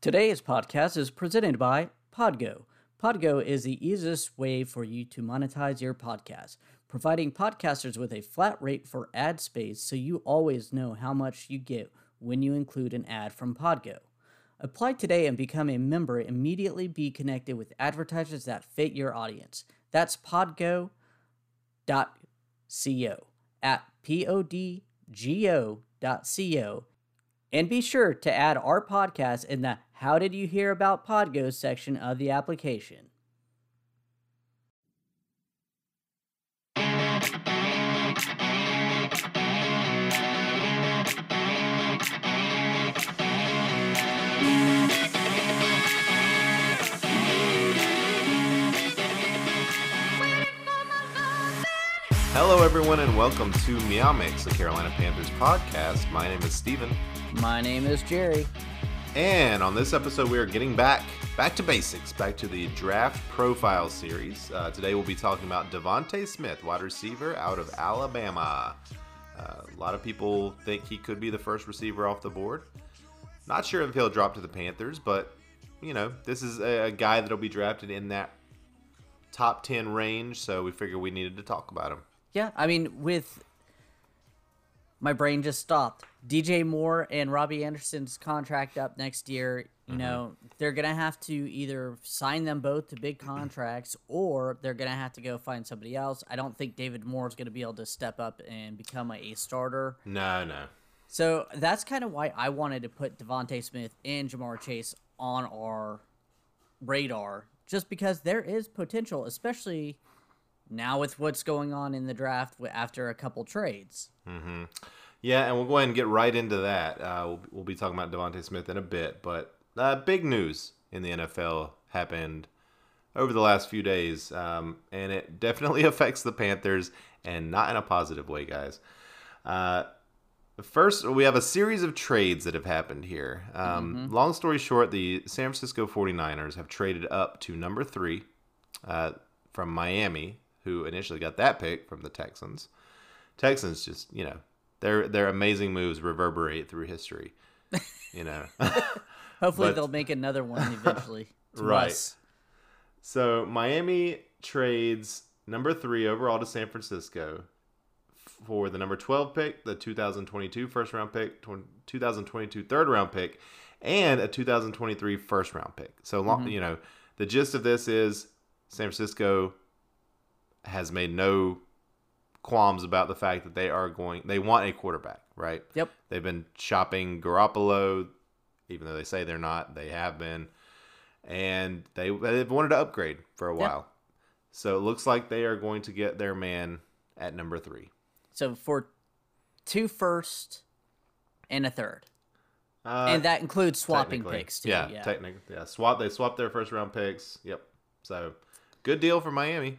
Today's podcast is presented by Podgo. Podgo is the easiest way for you to monetize your podcast, providing podcasters with a flat rate for ad space so you always know how much you get when you include an ad from Podgo. Apply today and become a member. Immediately be connected with advertisers that fit your audience. That's podgo.co at podgo.co. And be sure to add our podcast in the How Did You Hear About Podgo section of the application. Hello, everyone, and welcome to Meow Mix, the Carolina Panthers podcast. My name is Steven. My name is Jerry. And on this episode, we are getting back back to basics, back to the draft profile series. Uh, today, we'll be talking about DeVonta Smith, wide receiver out of Alabama. Uh, a lot of people think he could be the first receiver off the board. Not sure if he'll drop to the Panthers, but you know, this is a, a guy that'll be drafted in that top 10 range, so we figured we needed to talk about him. Yeah, I mean, with my brain just stopped. DJ Moore and Robbie Anderson's contract up next year. You Mm-hmm. know, they're gonna have to either sign them both to big contracts, or they're gonna have to go find somebody else. I don't think David Moore is gonna be able to step up and become a, a starter. No, no. So that's kind of why I wanted to put DeVonta Smith and Ja'Marr Chase on our radar, just because there is potential, especially now with what's going on in the draft after a couple trades. Yeah, and we'll go ahead and get right into that. Uh, we'll, we'll be talking about DeVonta Smith in a bit, but uh, big news in the NFL happened over the last few days, um, and it definitely affects the Panthers, and not in a positive way, guys. Uh, First, we have a series of trades that have happened here. Um, Long story short, the San Francisco 49ers have traded up to number three uh, from Miami, who initially got that pick from the Texans. Texans just, you know, their their amazing moves reverberate through history. You know. Hopefully, But- they'll make another one eventually. Right. us. So Miami trades number three overall to San Francisco for the number 12 pick, the 2022 first round pick, tw- 2022 third round pick, and a 2023 first round pick. So long, mm-hmm. you know, the gist of this is San Francisco has made no qualms about the fact that they are going they want a quarterback, right? Yep. They've been shopping Garoppolo, even though they say they're not. They have been, and they they've wanted to upgrade for a while. So it looks like they are going to get their man at number three. So for two first and a third, Uh, and that includes swapping picks too. Yeah, Yeah. technically, yeah. Swap. They swapped their first round picks. Yep. So good deal for Miami.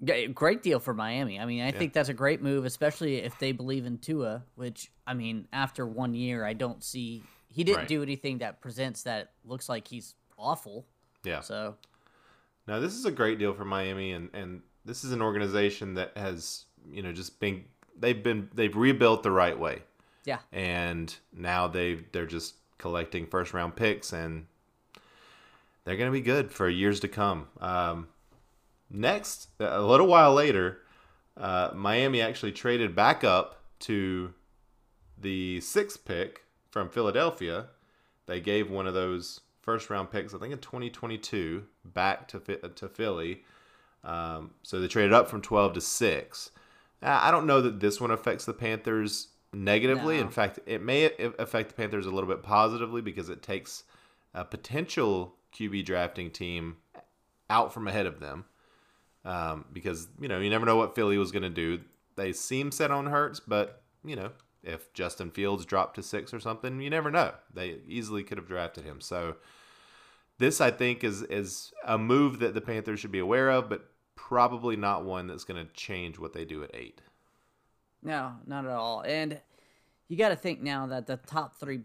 Yeah, Great deal for Miami. I mean, I think that's a great move, especially if they believe in Tua. Which I mean, after one year, I don't see he didn't Right. do anything that presents that looks like he's awful. Yeah. So Now this is a great deal for Miami, and and this is an organization that has you know just been they've been they've rebuilt the right way. yeah, and now they they're just collecting first round picks and they're going to be good for years to come. Um, next, a little while later, uh, Miami actually traded back up to the sixth pick from Philadelphia. They gave one of those first round picks, I think in 2022, back to to Philly. Um, so they traded up from 12 to six. I don't know that this one affects the Panthers negatively. No. In fact, it may affect the Panthers a little bit positively because it takes a potential QB drafting team out from ahead of them. Um, because you know you never know what Philly was going to do. They seem set on Hurts, but you know if Justin Fields dropped to six or something, you never know. They easily could have drafted him. So this, I think, is is a move that the Panthers should be aware of, but probably not one that's going to change what they do at eight. no, not at all. And you got to think now that the top three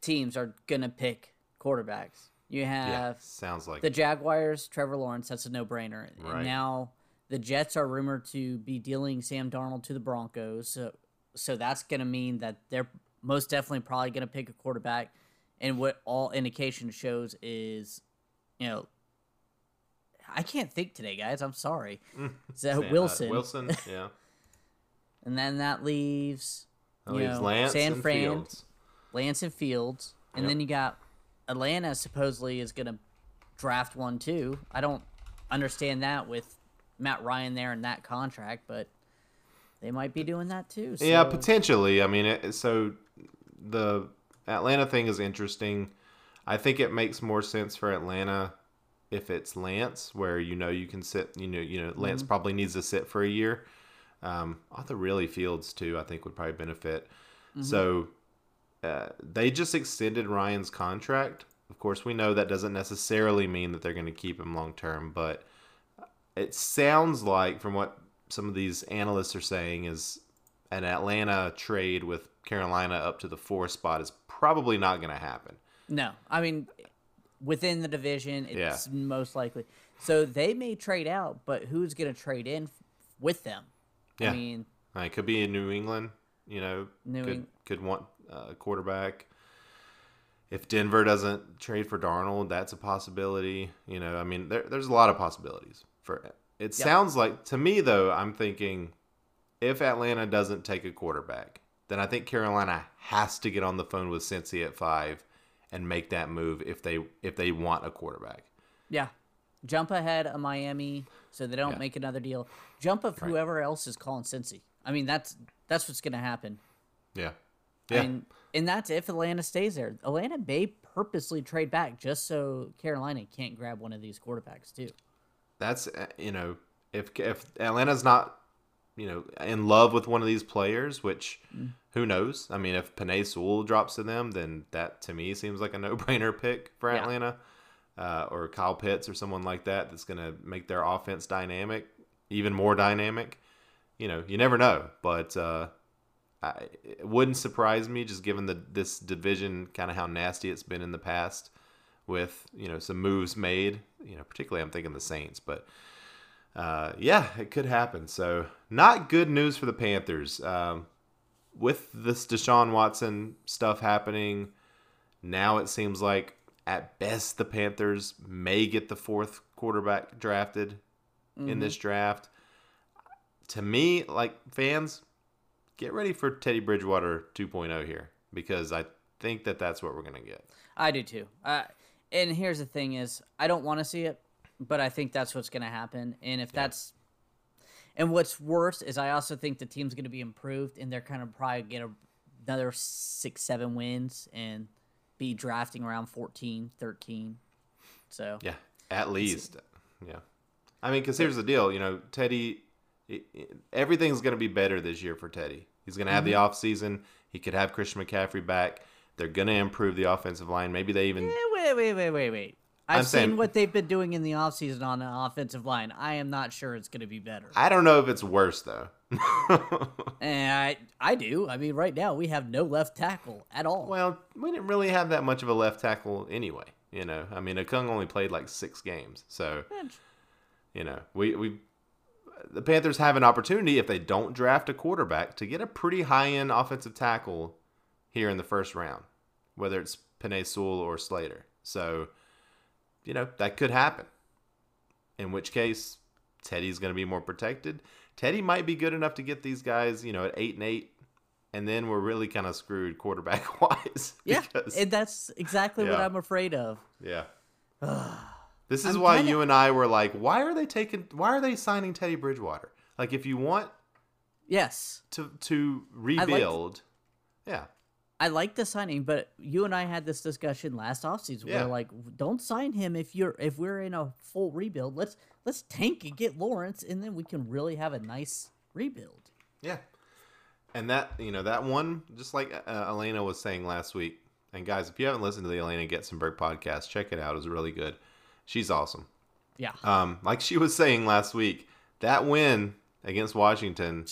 teams are gonna pick quarterbacks. You Yeah, have sounds like the Jaguars, Trevor Lawrence. That's a no-brainer. Right. And now the Jets are rumored to be dealing Sam Darnold to the Broncos. So, so that's going to mean that they're most definitely probably going to pick a quarterback. and what all indication shows is, you know, I can't think today, guys. I'm sorry. So Sam- uh, Wilson, Wilson, yeah. and then that leaves That you leaves know, Lance San and Fran, Fields. Lance and Fields, and Yep. then you got Atlanta supposedly is going to draft one too. I don't understand that with Matt Ryan there and that contract, but they might be doing that too. So. Yeah, potentially. I mean, it, so the Atlanta thing is interesting. I think it makes more sense for Atlanta if it's Lance, where you know you can sit. You know, you know Lance Mm-hmm. probably needs to sit for a year. Um, Arthur really Fields too. I think would probably benefit. Mm-hmm. So uh, they just extended Ryan's contract. Of course, we know that doesn't necessarily mean that they're going to keep him long term, but it sounds like from what some of these analysts are saying is an Atlanta trade with Carolina up to the four spot is probably not going to happen. No, I mean within the division, Yeah. it's most likely. So they may trade out, but who's going to trade in with them? Yeah. I mean, It could be in New England, you know, New could Eng- could want uh, quarterback. If Denver doesn't trade for Darnold, that's a possibility. You know, I mean, there, there's a lot of possibilities for it. It Yeah. sounds like to me though, I'm thinking if Atlanta doesn't take a quarterback, then I think Carolina has to get on the phone with Cincy at five and make that move if they if they want a quarterback. yeah, jump ahead of Miami so they don't Yeah. make another deal. Jump of whoever else is calling Cincy. I mean, that's that's what's going to happen. Yeah, yeah, And and that's if Atlanta stays there. Atlanta may purposely trade back just so Carolina can't grab one of these quarterbacks too. that's uh, you know if if Atlanta's not you know in love with one of these players, which who knows? I mean, if Penei Sewell drops to them, then that to me seems like a no brainer pick for Yeah. Atlanta, uh, or Kyle Pitts or someone like that that's going to make their offense dynamic, even more dynamic. You know, you never know, but uh, I, it wouldn't surprise me just given the this division kind of how nasty it's been in the past with you know some moves made. You know, particularly I'm thinking the Saints, but uh, yeah, it could happen. So not good news for the Panthers. Um, with this Deshaun Watson stuff happening, now it seems like at best the Panthers may get the fourth quarterback drafted in this draft. To me, like fans, get ready for Teddy Bridgewater 2.0 here because I think that that's what we're going to get. I do too. Uh, and here's the thing: is I don't want to see it, but I think that's what's going to happen. And if that's, and what's worse is I also think the team's going to be improved, and they're kind of probably get a, another six, seven wins, and be drafting around 14, 13. So Yeah, at least. Yeah. I mean, because here's the deal. You know, Teddy, i- i- everything's going to be better this year for Teddy. He's going to have the off season. He could have Christian McCaffrey back. They're going to improve the offensive line. Maybe they even. Eh, wait, wait, wait, wait, wait. I've I'm seen saying- what they've been doing in the offseason on the offensive line. I am not sure it's going to be better. I don't know if it's worse though. And I, I do. I mean, right now we have no left tackle at all. well, we didn't really have that much of a left tackle anyway. You know, I mean, Okung only played like six games, so Eh, you know, we we the Panthers have an opportunity if they don't draft a quarterback to get a pretty high end offensive tackle here in the first round, whether it's Penei Sewell or Slater. So, you know, that could happen. In which case, Teddy's going to be more protected. Teddy might be good enough to get these guys, you know, at eight and eight, and then we're really kind of screwed quarterback wise. Yeah, because- and that's exactly what I'm afraid of. yeah. This is I'm why kinda- you and I were like, why are they taking why are they signing Teddy Bridgewater? Like if you want Yes, to to rebuild, yeah. I like the signing, but you and I had this discussion last offseason. Yeah. We're like, don't sign him if you're if we're in a full rebuild. Let's let's tank and get Lawrence, and then we can really have a nice rebuild. Yeah. And that, you know, that one, just like uh, Alaina was saying last week. And guys, if you haven't listened to the Alaina Getzenberg podcast, check it out. It was really good. She's awesome. Yeah, Um, like she was saying last week, that win against Washington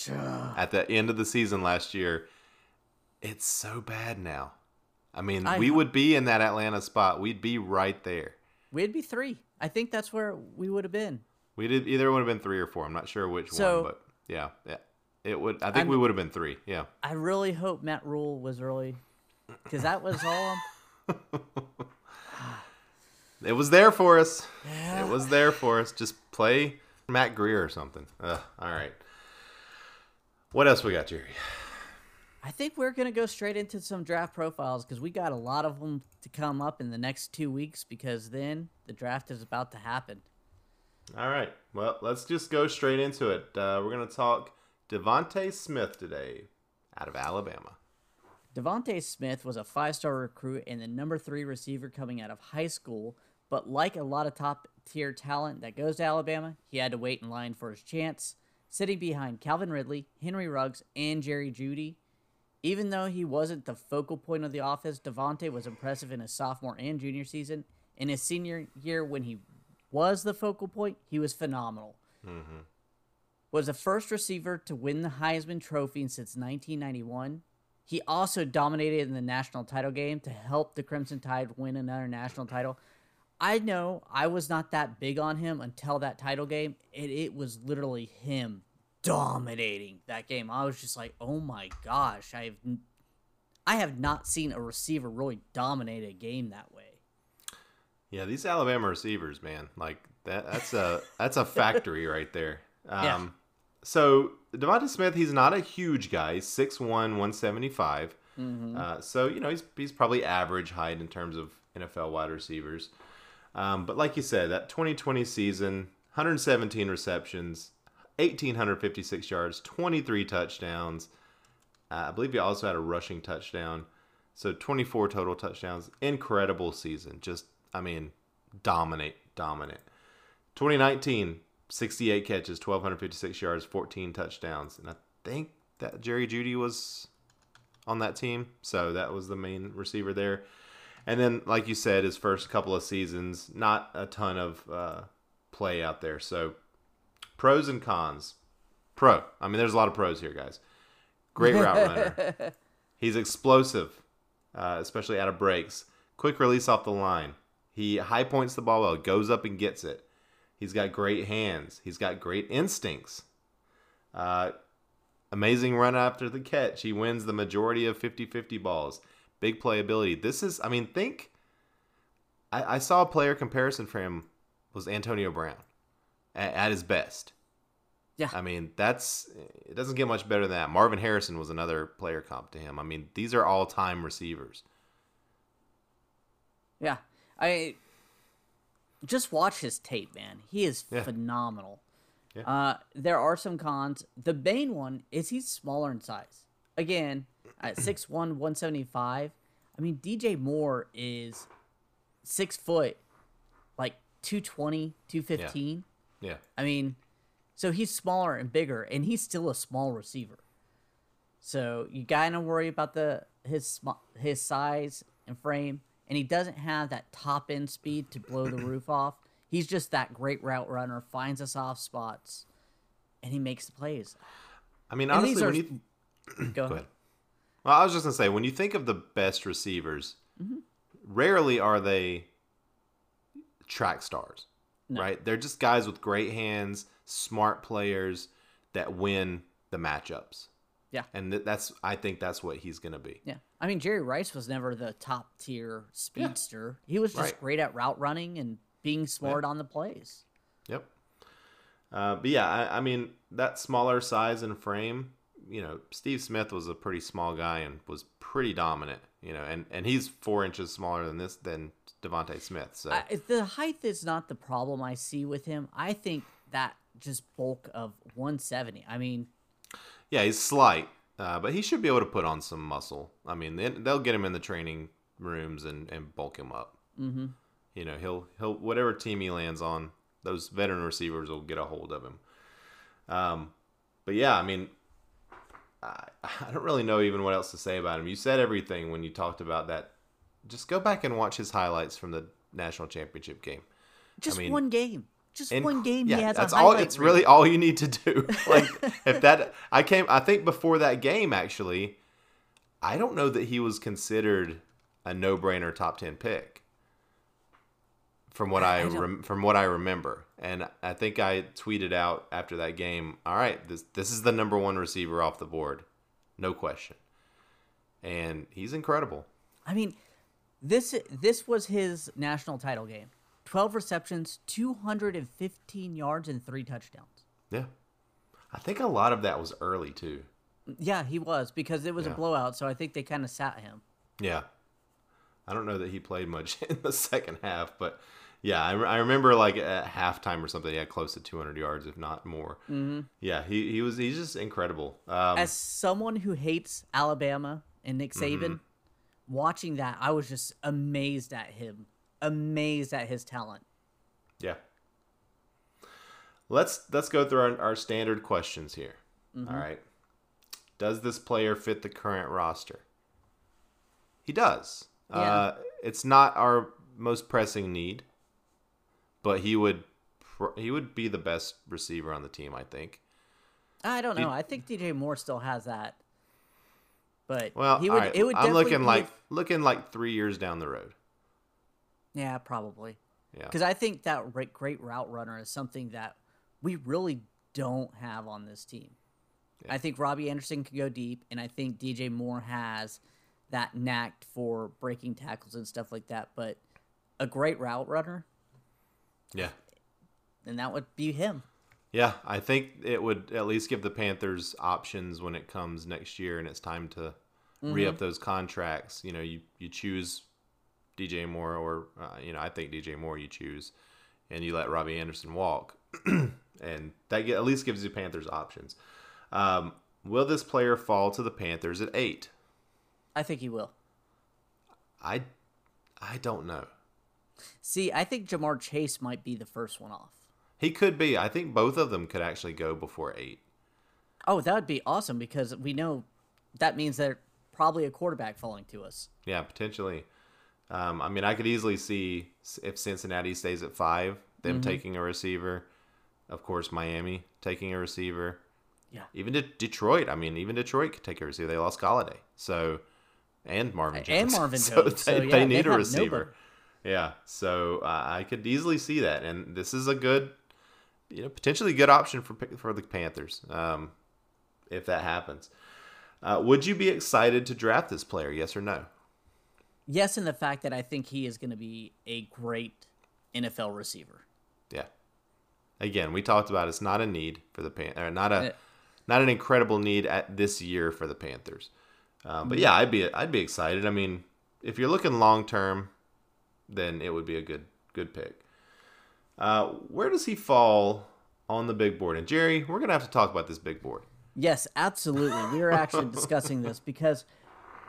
at the end of the season last year, it's so bad now. I mean, I we know. would be in that Atlanta spot. We'd be right there. we'd be three. I think that's where we would have been. We did either would have been three or four. I'm not sure which So- one, but yeah, yeah, it would. I think I'm- we would have been three. Yeah, I really hope Matt Rhule was really, because that was all. it was there for us. Yeah. It was there for us. Just play Matt Greer or something. Ugh, all right. What else we got, Jerry? I think we're going to go straight into some draft profiles because we got a lot of them to come up in the next two weeks because then the draft is about to happen. All right. Well, let's just go straight into it. Uh, we're going to talk DeVonta Smith today out of Alabama. DeVonta Smith was a five star recruit and the number three receiver coming out of high school, but like a lot of top tier talent that goes to Alabama, he had to wait in line for his chance, sitting behind Calvin Ridley, Henry Ruggs, and Jerry Jeudy. even though he wasn't the focal point of the offense, DeVonta was impressive in his sophomore and junior season. In his senior year, when he was the focal point, he was phenomenal. Mm-hmm. Was the first receiver to win the Heisman Trophy since 1991. He also dominated in the national title game to help the Crimson Tide win another national title. I know I was not that big on him until that title game, and it was literally him dominating that game. I was just like, oh my gosh, I've I have not seen a receiver really dominate a game that way. Yeah, these Alabama receivers, man, like that that's a that's a factory right there. Um, yeah. So DeVonta Smith, he's not a huge guy. He's 6'1", 175. Mm-hmm. Uh, so you know he's he's probably average height in terms of NFL wide receivers. Um, but like you said, that 2020 season, 117 receptions, 1,856 yards, 23 touchdowns. Uh, I believe he also had a rushing touchdown. So 24 total touchdowns. Incredible season. Just, I mean, dominate, dominant. 2019, 68 catches, 1,256 yards, 14 touchdowns. And I think that Jerry Jeudy was on that team. So that was the main receiver there. And then, like you said, his first couple of seasons, not a ton of uh, play out there. So Pros and cons. Pro. I mean, there's a lot of pros here, guys. Great route runner. He's explosive, uh, especially out of breaks. Quick release off the line. He high points the ball well, goes up and gets it. He's got great hands. He's got great instincts. Uh, amazing run after the catch. He wins the majority of 50 50 balls. Big playability. This is, I mean, think. I, I saw a player comparison for him was Antonio Brown at, at his best. Yeah. I mean, that's it doesn't get much better than that. Marvin Harrison was another player comp to him. I mean, these are all time receivers. Yeah. I just watch his tape, man. He is yeah. phenomenal. Yeah. Uh, there are some cons. The main one is he's smaller in size. Again, at 6'1", 175. I mean, DJ Moore is six foot, like 220, 215. Yeah. I mean, so he's smaller and bigger, and he's still a small receiver. So you gotta worry about the his his size and frame, and he doesn't have that top end speed to blow the roof off. He's just that great route runner, finds us off spots, and he makes the plays. I mean, honestly, are... when you go, go ahead. Well, I was just gonna say, when you think of the best receivers, mm-hmm. rarely are they track stars no. right? They're just guys with great hands, smart players that win the matchups. Yeah. And th- that's I think that's what he's going to be. Yeah. I mean, Jerry Rice was never the top tier speedster. Yeah. He was just right. great at route running and being smart yeah. on the plays. Yep. Uh, but yeah, I, I, mean that smaller size and frame. You know, Steve Smith was a pretty small guy and was pretty dominant. You know, and and he's four inches smaller than this than DeVonta Smith. So I, the height is not the problem I see with him. I think that just bulk of 170. I mean, yeah, he's slight, uh, but he should be able to put on some muscle. I mean, they'll get him in the training rooms and, and bulk him up. Mm-hmm. You know, he'll he'll whatever team he lands on, those veteran receivers will get a hold of him. Um, but yeah, I mean, I, I don't really know even what else to say about him. You said everything when you talked about that just go back and watch his highlights from the national championship game. Just I mean, one game. Just inc- one game. Yeah, that's all. It's really all you need to do. Like if that, I came. I think before that game, actually, I don't know that he was considered a no-brainer top ten pick. From what I, I rem, from what I remember, and I think I tweeted out after that game. All right, this this is the number one receiver off the board, no question, and he's incredible. I mean, This this was his national title game. 12 receptions, 215 yards and 3 touchdowns. Yeah. I think a lot of that was early too. Yeah, he was because it was Yeah. a blowout, so I think they kind of sat him. Yeah. I don't know that he played much in the second half, but yeah, I, I remember like at halftime or something, he had close to 200 yards, if not more. Mm-hmm. Yeah, he, he was he's just incredible. Um, As someone who hates Alabama and Nick Saban, Mm-hmm. watching that, I was just amazed at him, amazed at his talent. yeah. Let's let's go through our, our standard questions here. Mm-hmm. All right. Does this player fit the current roster? He does. Uh, it's not our most pressing need, but he would he would be the best receiver on the team, I think. I don't know. I think DJ Moore still has that, but Well, he would. right, It would. I'm looking be like looking like three years down the road. yeah, probably. Yeah, Because I think that great route runner is something that we really don't have on this team. I think Robbie Anderson can go deep, and I think DJ Moore has that knack for breaking tackles and stuff like that. But a great route runner, yeah, And that would be him. yeah. I think it would at least give the Panthers options when it comes next year and it's time to re Mm-hmm. up those contracts. You know, you you choose DJ Moore, or uh, you know, I think DJ Moore you choose, and you let Robbie Anderson walk, and that get, at least gives the Panthers options. Um, will this player fall to the Panthers at eight? I think he will. I I don't know. See, I think Ja'Marr Chase might be the first one off. He could be. I think both of them could actually go before eight. Oh, that would be awesome because we know that means they're probably a quarterback falling to us. Yeah, potentially. Um, I mean, I could easily see if Cincinnati stays at five, them taking a receiver. Of course, Miami taking a receiver. Yeah. Even De- Detroit. I mean, even Detroit could take a receiver. They lost Golladay, so and Marvin Jones. And Marvin So Jones. they, So, they need a receiver. nobody. Yeah, so uh, I could easily see that, and this is a good, you know, potentially good option for for the Panthers um, if that happens. Uh, would you be excited to draft this player? Yes or no? Yes, in the fact that I think he is going to be a great NFL receiver. Yeah. Again, we talked about it's not a need for the Pan, or not a, not an incredible need at this year for the Panthers. Um, but yeah, I'd be I'd be excited. I mean, if you're looking long term, then it would be a good good pick. Uh, where does he fall on the big board? And Jerry, we're gonna have to talk about this big board. Yes, absolutely. We were actually discussing this because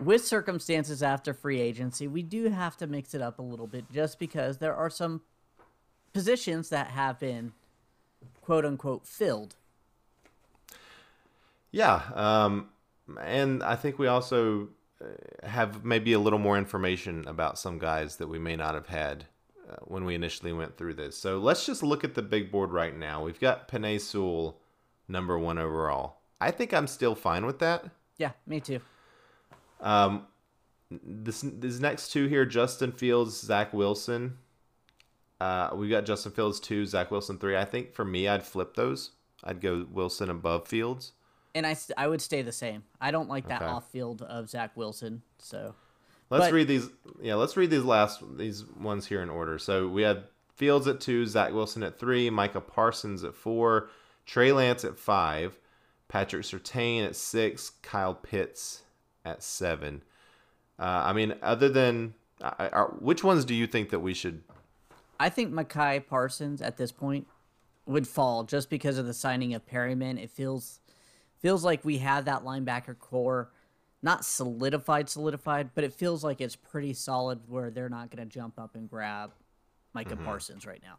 with circumstances after free agency, we do have to mix it up a little bit just because there are some positions that have been quote unquote filled. Yeah, um, and I think we also have maybe a little more information about some guys that we may not have had uh, when we initially went through this. So let's just look at the big board right now. We've got Penei Sewell, number one overall. I think I'm still fine with that. Yeah, me too. Um, this these next two here: Justin Fields, Zach Wilson. Uh, we got Justin Fields two, Zach Wilson three. I think for me, I'd flip those. I'd go Wilson above Fields. And I, I would stay the same. I don't like that Okay. off field of Zach Wilson. So Let's But- read these. Yeah, let's read these last these ones here in order. So we had Fields at two, Zach Wilson at three, Micah Parsons at four, Trey Lance at five, Patrick Surtain at six, Kyle Pitts at seven. Uh, I mean, other than I, I, which ones do you think that we should? I think Micah Parsons at this point would fall just because of the signing of Perryman. It feels feels like we have that linebacker corps, not solidified, solidified, but it feels like it's pretty solid where they're not going to jump up and grab Micah mm-hmm. Parsons right now.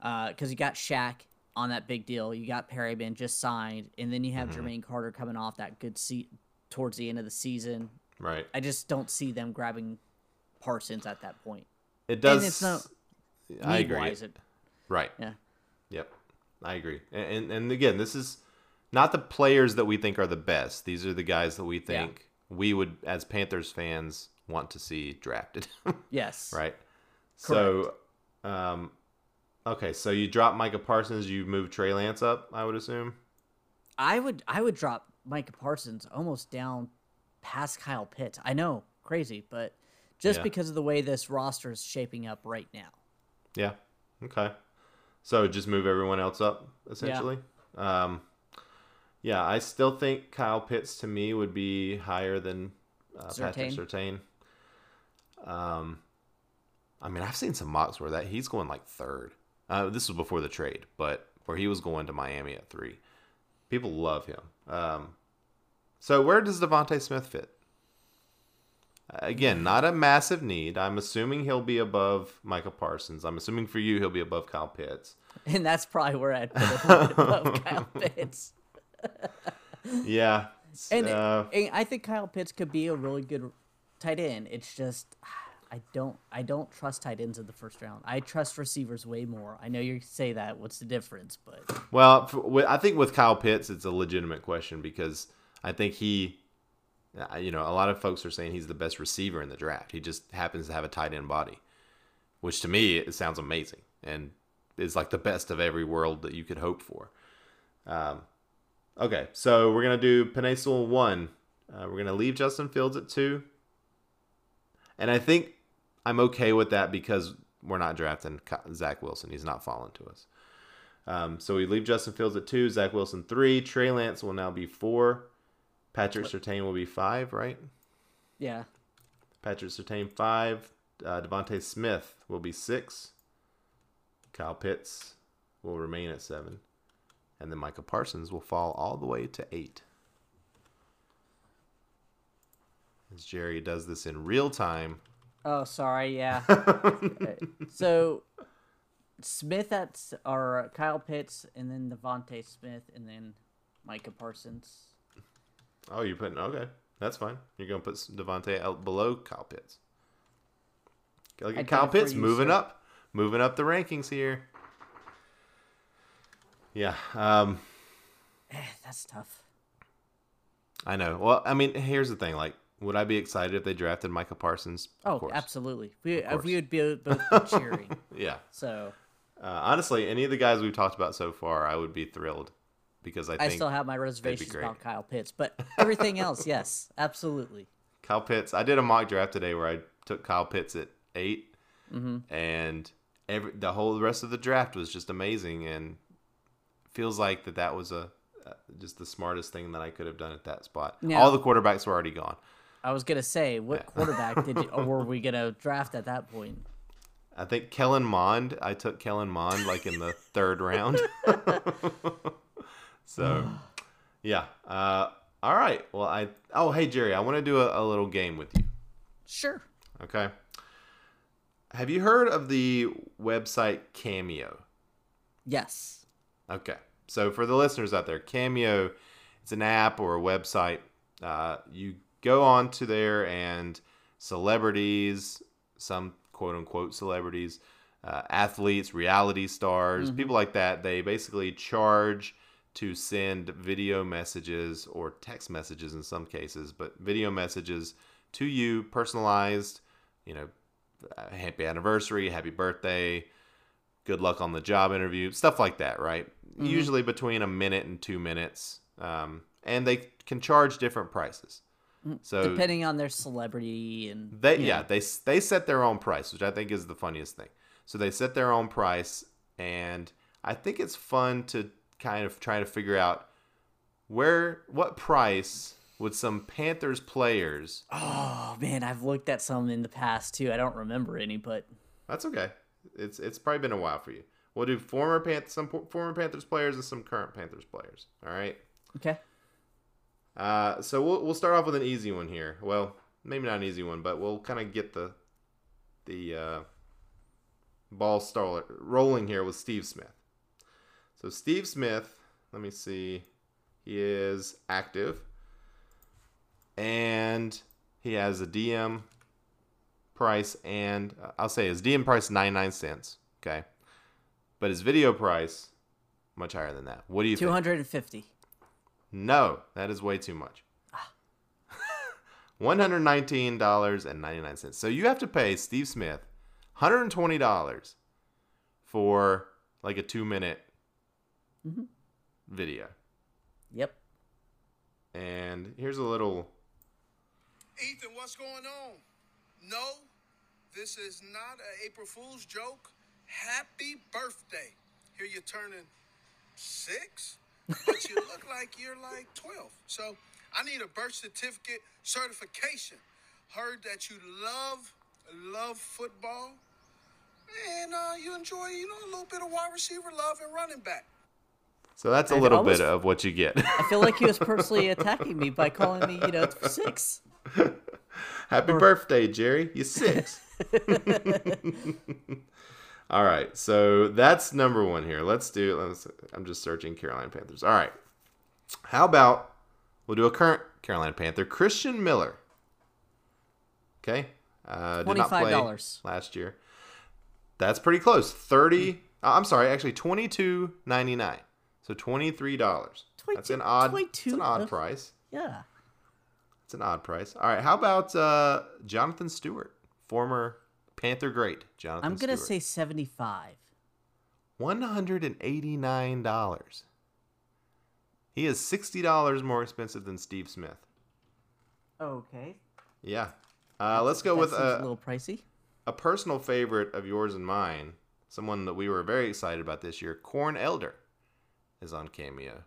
Uh, because you got Shaq on that big deal, you got Perryman just signed, and then you have mm-hmm. Jermaine Carter coming off that good seat towards the end of the season. Right. I just don't see them grabbing Parsons at that point. It does. it's not I agree. It- Right. yeah. Yep, I agree. And, and and again, this is not the players that we think are the best. These are the guys that we think we would, as Panthers fans, want to see drafted. Yes. right. Correct. So, um, okay. So you drop Micah Parsons. You move Trey Lance up. I would assume. I would I would drop Micah Parsons almost down past Kyle Pitts. I know, crazy, but just Yeah. because of the way this roster is shaping up right now. Yeah. Okay. So just move everyone else up essentially. Um, yeah, I still think Kyle Pitts to me would be higher than uh, Patrick Surtain. Um, I mean, I've seen some mocks where that he's going like third. Uh, this was before the trade, but where he was going to Miami at three. People love him. Um, so where does DeVonta Smith fit? Again, not a massive need. I'm assuming he'll be above Michael Parsons. I'm assuming for you he'll be above Kyle Pitts. And that's probably where I'd put him above Kyle Pitts. Yeah. And, uh, and I think Kyle Pitts could be a really good tight end. It's just I don't I don't trust tight ends in the first round. I trust receivers way more. I know you say that. What's the difference? But Well, I think with Kyle Pitts, it's a legitimate question because I think he, uh, you know, a lot of folks are saying he's the best receiver in the draft. He just happens to have a tight end body, which to me it sounds amazing and is like the best of every world that you could hope for. Um, okay, so we're gonna do Penei Sewell one. Uh, we're gonna leave Justin Fields at two, and I think I'm okay with that because we're not drafting Zach Wilson. He's not falling to us. Um, so we leave Justin Fields at two, Zach Wilson three, Trey Lance will now be four, Patrick Surtain will be five, right? yeah, Patrick Surtain five, uh, DeVonta Smith will be six, Kyle Pitts will remain at seven, and then Micah Parsons will fall all the way to eight. As Jerry does this in real time. Oh, sorry. Yeah. so Smith at or Kyle Pitts, and then DeVonta Smith, and then Micah Parsons. Oh, you're putting okay. That's fine. You're gonna put DeVonta out below Kyle Pitts. Look at Kyle Pitts moving up, moving up the rankings here. Yeah, um, Eh, that's tough. I know. Well, I mean, here's the thing. Like, would I be excited if they drafted Micah Parsons? Of Oh, course. absolutely. We uh, we would be both cheering. Yeah. So Uh, honestly, any of the guys we've talked about so far, I would be thrilled because I I, still have my reservations about Kyle Pitts, but everything else, yes, absolutely. Kyle Pitts. I did a mock draft today where I took Kyle Pitts at 8 Mm-hmm. and every the whole rest of the draft was just amazing, and feels like that that was a uh, just the smartest thing that I could have done at that spot. Now- All the quarterbacks were already gone. I was gonna say, what quarterback did you, or were we gonna draft at that point? I think Kellen Mond. I took Kellen Mond like in the third round. so, yeah. Uh, all right. Well, I. Oh, hey Jerry, I want to do a, a little game with you. Sure. Okay. Have you heard of the website Cameo? Yes. Okay. So for the listeners out there, Cameo, it's an app or a website. Uh, you go on to there and celebrities, some quote unquote celebrities, uh, athletes, reality stars, people like that, they basically charge to send video messages or text messages in some cases, but video messages to you, personalized, you know, happy anniversary, happy birthday, good luck on the job interview, stuff like that, right? Usually between a minute and two minutes. Um, and they can charge different prices. So Depending on their celebrity and they yeah, know, they they set their own price, which I think is the funniest thing. So they set their own price, and I think it's fun to kind of try to figure out where what price would some Panthers players. Oh man, I've looked at some in the past too. I don't remember any, but That's okay. It's it's probably been a while for you. We'll do former Pan- some former Panthers players and some current Panthers players. All right. okay. Uh, so we'll we'll start off with an easy one here. Well, maybe not an easy one, but we'll kind of get the the uh, ball start rolling here with Steve Smith. So Steve Smith, let me see, he is active, and he has a DM price, and uh, I'll say his DM price ninety nine cents. Okay, but his video price much higher than that. What do you 250. think? hundred and fifty. No, that is way too much. One hundred nineteen dollars and ninety nine cents. So you have to pay Steve Smith one hundred and twenty dollars for like a two minute video. Yep. And here's a little. Ethan, what's going on? No, This is not an April Fool's joke. Happy birthday. Here you're turning six, but you look like you're like 12. So I need a birth certificate certification. Heard that you love, love football. And uh, you enjoy, you know, a little bit of wide receiver love and running back. So that's a I little almost- bit of what you get. I feel like he was personally attacking me by calling me, you know, six. Happy birthday, Jerry. You're six. All right, so that's number one here. Let's do. Let's, I'm just searching Carolina Panthers. All right, how about we'll do a current Carolina Panther, Christian Miller. Okay, uh, did not play $25. last year. That's pretty close. Thirty. uh, I'm sorry, actually twenty two ninety nine. So twenty three dollars. That's an odd. It's 22 an odd price. Yeah. It's an odd price. All right, how about uh, Jonathan Stewart, former Panther great Jonathan I'm going to Stewart. say 75. one hundred and eighty nine dollars. He is sixty dollars more expensive than Steve Smith. Okay. Yeah. Uh, let's go That with a a, little pricey. a personal favorite of yours and mine. Someone that we were very excited about this year. Corn Elder is on Cameo.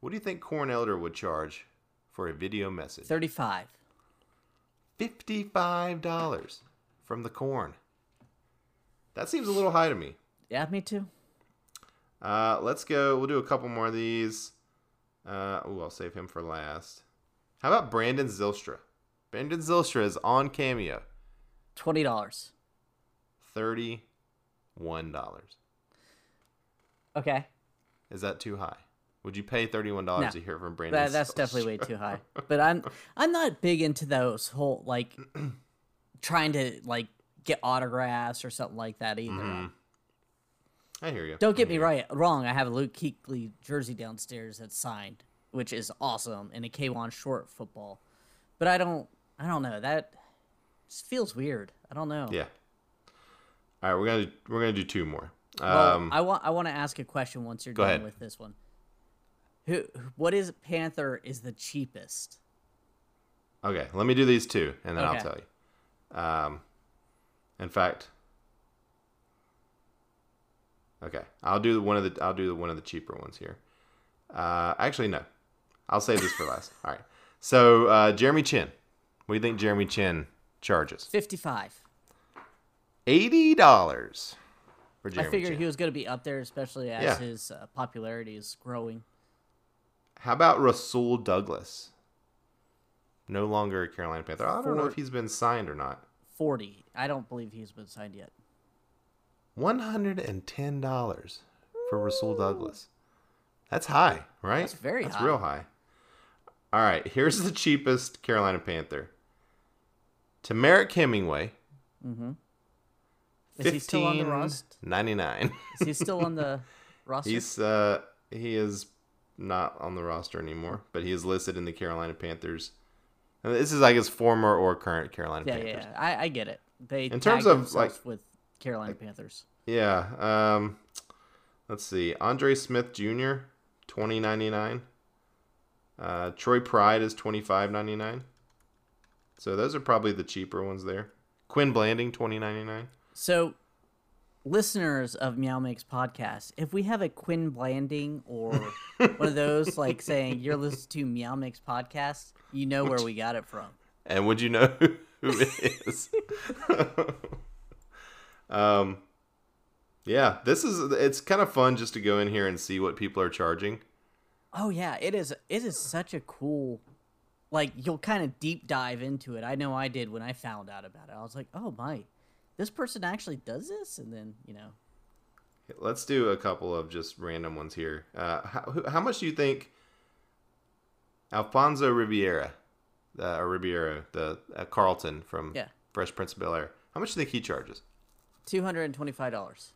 What do you think Corn Elder would charge for a video message? 35. Fifty-five dollars from the corn. That seems a little high to me. Yeah, me too. Uh, let's go. We'll do a couple more of these. Uh, oh, I'll save him for last. How about Brandon Zylstra? Brandon Zylstra is on Cameo. $20. Thirty-one dollars. Okay. Is that too high? Would you pay thirty-one dollars No. to hear from Brandon? That, that's definitely way too high. But I'm I'm not big into those whole like trying to like get autographs or something like that either. Mm-hmm. I hear you. Don't get me right wrong. I have a Luke Kuechly jersey downstairs that's signed, which is awesome, and a K1 short football. But I don't I don't know that just feels weird. I don't know. Yeah. All right, we're gonna we're gonna do two more. Well, Um, I want I want to ask a question once you're done ahead. with this one. Who what is Panther is the cheapest? Okay, let me do these two, and then I'll tell you. Um, in fact, okay, I'll do one of the I'll do one of the cheaper ones here. Uh, actually, no, I'll save this for last. All right. So uh, Jeremy Chinn, what do you think Jeremy Chinn charges? 55. Eighty dollars I figured Chinn. he was going to be up there, especially as Yeah. his uh, popularity is growing. How about Rasul Douglas? No longer a Carolina Panther. I don't know if he's been signed or not. 40. I don't believe he's been signed yet. One hundred and ten dollars for Rasul Douglas. That's high, right? That's very high. That's high. real high. All right, here's the cheapest Carolina Panther. Temarrick Hemingway. Mm-hmm. Is he still on the roster? ninety nine. Is he still on the roster? He's uh he is not on the roster anymore, but he is listed in the Carolina Panthers. And this is like his former or current Carolina yeah, yeah, Panthers. yeah. I, I get it. They In terms of, like- with Carolina Panthers. Yeah. Um, let's see. Andre Smith Jr. twenty ninety nine. Uh, Troy Pride is twenty five ninety nine. So those are probably the cheaper ones there. Quin Blanding twenty ninety nine. So, listeners of Meow Mix podcast, if we have a Quin Blanding or one of those like saying you're listening to Meow Mix podcast, you know where we got it from. And would you know who it is? um, yeah, this is it's kind of fun just to go in here and see what people are charging. Oh yeah, it is. It is such a cool. Like you'll kind of deep dive into it. I know I did when I found out about it. I was like, oh my, this person actually does this, and then you know, Let's do a couple of just random ones here. Uh, how, how much do you think Alfonso Riviera, uh, or Ribeiro, the uh, Carlton from Yeah. Fresh Prince of Bel Air, how much do you think he charges? two hundred and twenty-five dollars.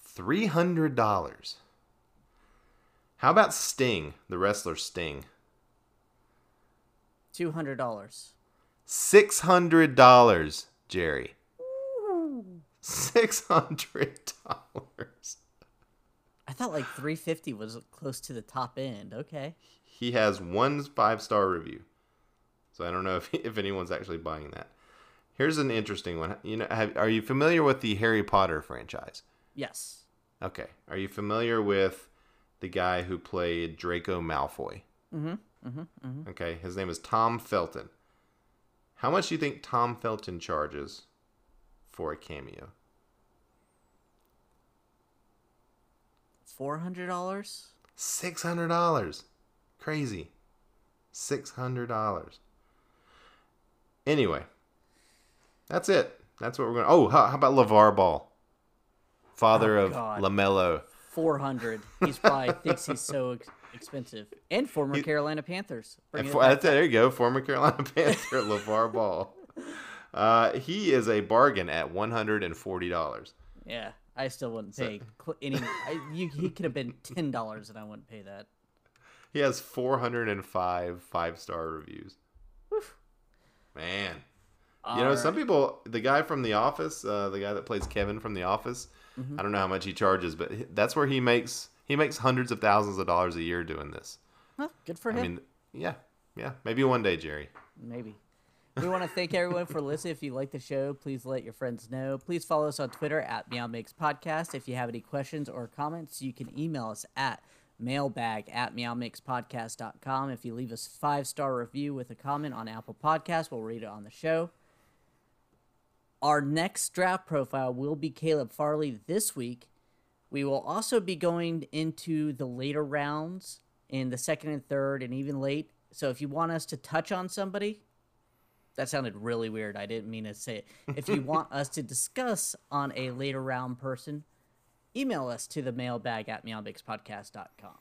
Three hundred dollars. How about Sting, the wrestler Sting? Two hundred dollars. Six hundred dollars, Jerry. Six hundred dollars. I thought like three fifty was close to the top end. Okay. He has one five star review, so I don't know if if anyone's actually buying that. Here's an interesting one. You know, have, are you familiar with the Harry Potter franchise? Yes. Okay. Are you familiar with the guy who played Draco Malfoy? Mm-hmm. Mm-hmm. mm-hmm. Okay. His name is Tom Felton. How much do you think Tom Felton charges for a cameo? Four hundred dollars. Six hundred dollars. Crazy. Six hundred dollars. Anyway, that's it. That's what we're going. to... Oh, how, how about LaVar Ball, father Oh, of God. LaMelo? Four hundred. He's probably thinks he's so ex- expensive. And former He- Carolina Panthers. Bring And it for- there you go, former Carolina Panther LaVar Ball. Uh, he is a bargain at one hundred and forty dollars. Yeah, I still wouldn't pay cl- any. I, you, he could have been ten dollars, and I wouldn't pay that. He has four hundred and five five star reviews. Man, you know, some people, the guy from The Office, uh, the guy that plays Kevin from The Office, Mm-hmm. I don't know how much he charges, but that's where he makes he makes hundreds of thousands of dollars a year doing this. Good for I him. mean, yeah, yeah, maybe one day, Jerry. Maybe. We want to thank everyone for listening. If you like the show, please let your friends know. Please follow us on Twitter at Meow Mix Podcast. If you have any questions or comments, you can email us at mailbag at meowmixpodcast.com. If you leave us five star review with a comment on Apple Podcasts, we'll read it on the show. Our next draft profile will be Caleb Farley this week. We will also be going into the later rounds in the second and third and even late. So if you want us to touch on somebody, that sounded really weird. I didn't mean to say it. If you want us to discuss on a later round person, email us to the mailbag at meowmixpodcast.com.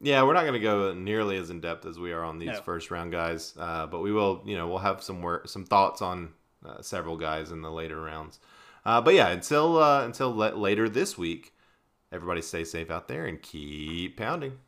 Yeah, we're not going to go nearly as in depth as we are on these No. first round guys, uh, but we will. You know, we'll have some work, some thoughts on uh, several guys in the later rounds. Uh, but yeah, until uh, until le- later this week, everybody stay safe out there and keep pounding.